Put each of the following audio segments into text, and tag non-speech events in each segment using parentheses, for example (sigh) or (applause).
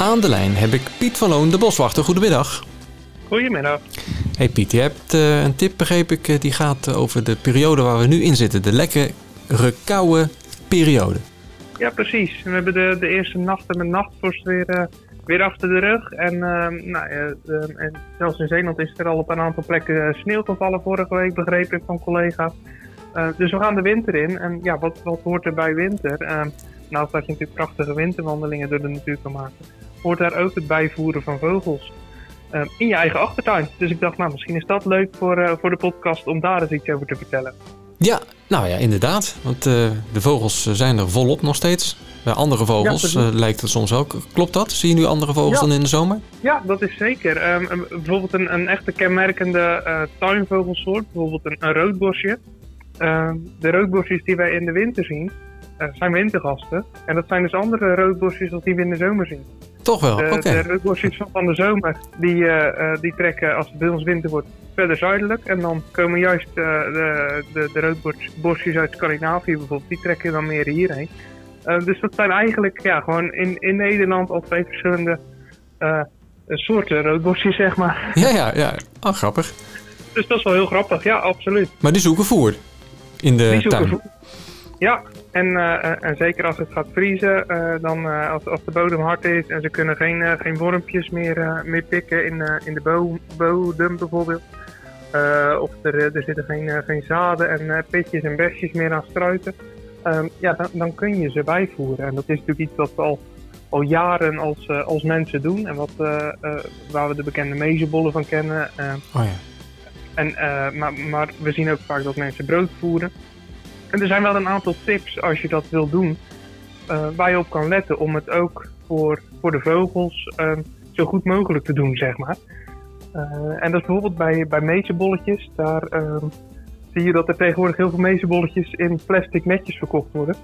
Aan de lijn heb ik Piet van Loon, de boswachter. Goedemiddag. Goedemiddag. Hey Piet, je hebt uh, een tip, begreep ik, uh, die gaat over de periode waar we nu in zitten. De lekkere koude periode. Ja, precies. We hebben de, de eerste nachten met nachtvorst weer, uh, weer achter de rug. En, nou, en zelfs in Zeeland is er al op een aantal plekken sneeuw gevallen vorige week, begreep ik van collega's. dus we gaan de winter in. En ja, wat, wat hoort er bij winter? naast dat je natuurlijk prachtige winterwandelingen door de natuur kan maken, hoort daar ook het bijvoeren van vogels. Uh, in je eigen achtertuin. Dus ik dacht, nou, misschien is dat leuk voor, uh, voor de podcast om daar eens iets over te vertellen. Ja, nou ja, inderdaad. Want uh, de vogels zijn er volop nog steeds. Bij andere vogels ja, lijkt het soms ook. Klopt dat? Zie je nu andere vogels ja. dan in de zomer? Ja, dat is zeker. Um, bijvoorbeeld een, een echte kenmerkende tuinvogelsoort, bijvoorbeeld een, een roodbosje. Ehm, de roodbosjes die wij in de winter zien, zijn wintergasten. En dat zijn dus andere roodbosjes als die we in de zomer zien. Toch wel, De, oké. de roodbosjes van de zomer, die, uh, die trekken als het bij ons winter wordt verder zuidelijk. En dan komen juist uh, de, de, de roodbosjes uit Scandinavië bijvoorbeeld, die trekken dan meer hierheen. Dus dat zijn eigenlijk ja, gewoon in, in Nederland al twee verschillende soorten roodbosjes, zeg maar. Ja, ja, ja. Oh, grappig. Dus dat is wel heel grappig, ja, absoluut. Maar die zoeken voer in de die zoeken tuin? Voer. Ja, en, uh, en zeker als het gaat vriezen, uh, dan uh, als, als de bodem hard is en ze kunnen geen, geen wormpjes meer, meer pikken in, in de bo bodem bijvoorbeeld. of er, er zitten geen, geen zaden en pitjes en besjes meer aan struiten. Um, ja, dan, dan kun je ze bijvoeren. En dat is natuurlijk iets wat we al, al jaren als, als mensen doen. En wat, waar we de bekende mezenbollen van kennen. oh ja. en, maar, maar we zien ook vaak dat mensen brood voeren. En er zijn wel een aantal tips als je dat wil doen, uh, waar je op kan letten om het ook voor, voor de vogels uh, zo goed mogelijk te doen, zeg maar. Uh, en dat is bijvoorbeeld bij, bij. Daar ehm, zie je dat er tegenwoordig heel veel mezenbolletjes in plastic netjes verkocht worden.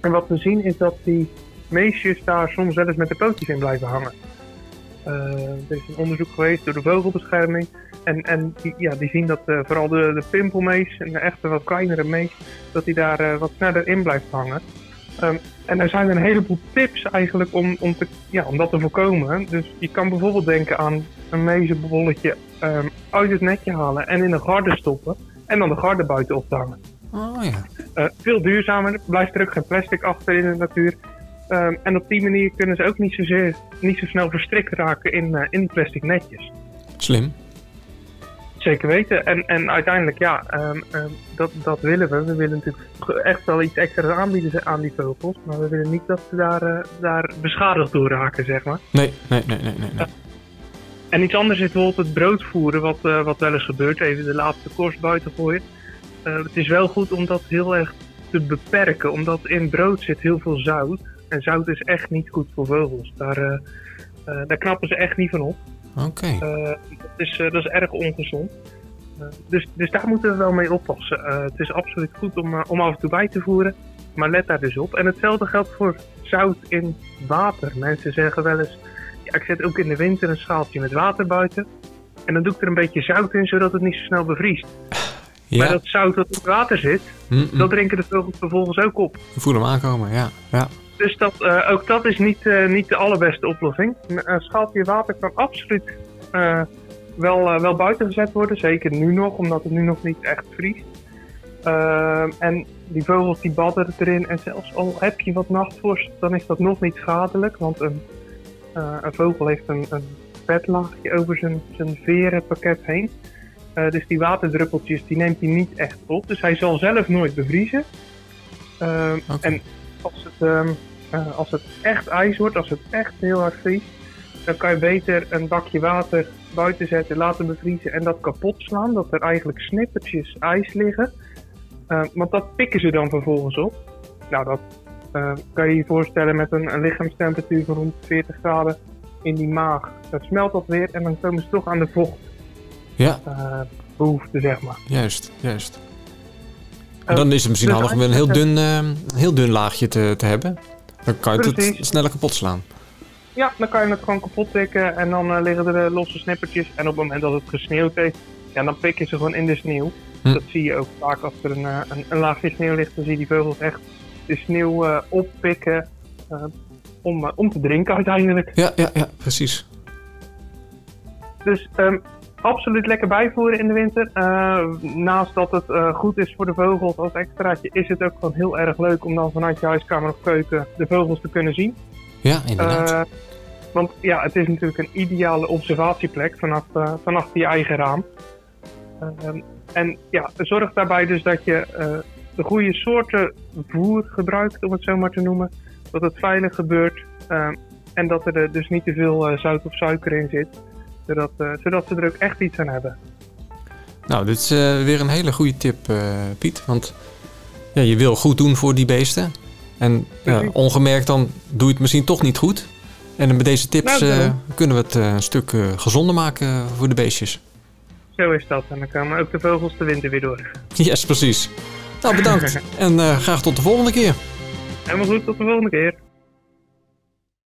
En wat we zien is dat die meesjes daar soms wel eens met de pootjes in blijven hangen. Uh, er is een onderzoek geweest door de vogelbescherming. En, en die, ja, die zien dat uh, vooral de, de pimpelmees en de echte wat kleinere mees, dat die daar uh, wat sneller in blijft hangen. Um, en er zijn een heleboel tips eigenlijk om, om, te, ja, om dat te voorkomen. Dus je kan bijvoorbeeld denken aan een mezenbolletje um, uit het netje halen en in een garde stoppen. En dan de garde buiten ophangen. Oh ja. Uh, veel duurzamer, blijft er ook geen plastic achter in de natuur. Um, en op die manier kunnen ze ook niet, zozeer, niet zo snel verstrikt raken in, uh, in die plastic netjes. Slim. Zeker weten. En, en uiteindelijk, ja, um, um, dat, dat willen we. We willen natuurlijk echt wel iets extra's aanbieden aan die vogels. Maar we willen niet dat ze daar, uh, daar beschadigd door raken, zeg maar. Nee, nee, nee, nee, nee. nee. En iets anders is bijvoorbeeld het brood voeren, wat, uh, wat wel eens gebeurt. Even de laatste korst buiten gooien. Het is wel goed om dat heel erg te beperken, omdat in brood zit heel veel zout. En zout is echt niet goed voor vogels. Daar, uh, uh, daar knappen ze echt niet van op. Oké. Okay. Uh, dat, is, dat is erg ongezond. dus, dus daar moeten we wel mee oppassen. het is absoluut goed om, om af en toe bij te voeren. Maar let daar dus op. En hetzelfde geldt voor zout in water. Mensen zeggen wel eens... Ja, ik zet ook in de winter een schaaltje met water buiten. En dan doe ik er een beetje zout in, zodat het niet zo snel bevriest. Ja. Maar dat zout dat in het water zit, mm -mm. dat drinken de vogels vervolgens ook op. Voel hem aankomen, ja. ja. Dus dat, uh, ook dat is niet, uh, niet de allerbeste oplossing. Een schaaltje water kan absoluut uh, wel, wel buiten gezet worden. Zeker nu nog, omdat het nu nog niet echt vriest. en die vogels die badderen erin. En zelfs al heb je wat nachtvorst, dan is dat nog niet schadelijk. Want een, een vogel heeft een, een vetlaagje over zijn, zijn verenpakket heen. dus die waterdruppeltjes die neemt hij niet echt op. Dus hij zal zelf nooit bevriezen. Okay. En als het, um, uh, als het echt ijs wordt, als het echt heel hard vriest, dan kan je beter een bakje water buiten zetten, laten bevriezen en dat kapot slaan. Dat er eigenlijk snippertjes ijs liggen. Uh, want dat pikken ze dan vervolgens op. Nou, dat uh, kan je je voorstellen met een, een lichaamstemperatuur van rond 40 graden in die maag. Dan smelt dat weer en dan komen ze toch aan de vocht. Ja. behoefte, zeg maar. Juist, juist. En dan is het misschien dus handig om een heel dun, uh, heel dun laagje te, te hebben. Dan kan je Precies. het sneller kapot slaan. Ja, dan kan je het gewoon kapot tikken en dan uh, liggen er losse snippertjes. En op het moment dat het gesneeuwd heeft, ja, dan pik je ze gewoon in de sneeuw. Hm. Dat zie je ook vaak als er een, een, een, laagje sneeuw ligt. Dan zie je die vogels echt de sneeuw oppikken. om, om te drinken uiteindelijk. Ja, ja, ja, precies. Dus um, absoluut lekker bijvoeren in de winter. naast dat het goed is voor de vogels als extraatje, is het ook gewoon heel erg leuk om dan vanuit je huiskamer of keuken de vogels te kunnen zien. Ja, inderdaad. want ja, het is natuurlijk een ideale observatieplek vanaf, vanaf je eigen raam. Ehm, en ja, zorg daarbij dus dat je de goede soorten voer gebruikt, om het zo maar te noemen. Dat het veilig gebeurt ehm, en dat er dus niet te veel zout of suiker in zit. Zodat, uh, zodat ze er ook echt iets aan hebben. Nou, dit is uh, weer een hele goede tip, Piet. Want ja, je wil goed doen voor die beesten. En ongemerkt dan doe je het misschien toch niet goed. En met deze tips nou, kunnen we het een stuk gezonder maken voor de beestjes. Zo is dat. En dan komen ook de vogels de winter weer door. (laughs) Yes, precies. Nou, bedankt. (laughs) en graag tot de volgende keer. Helemaal goed, tot de volgende keer.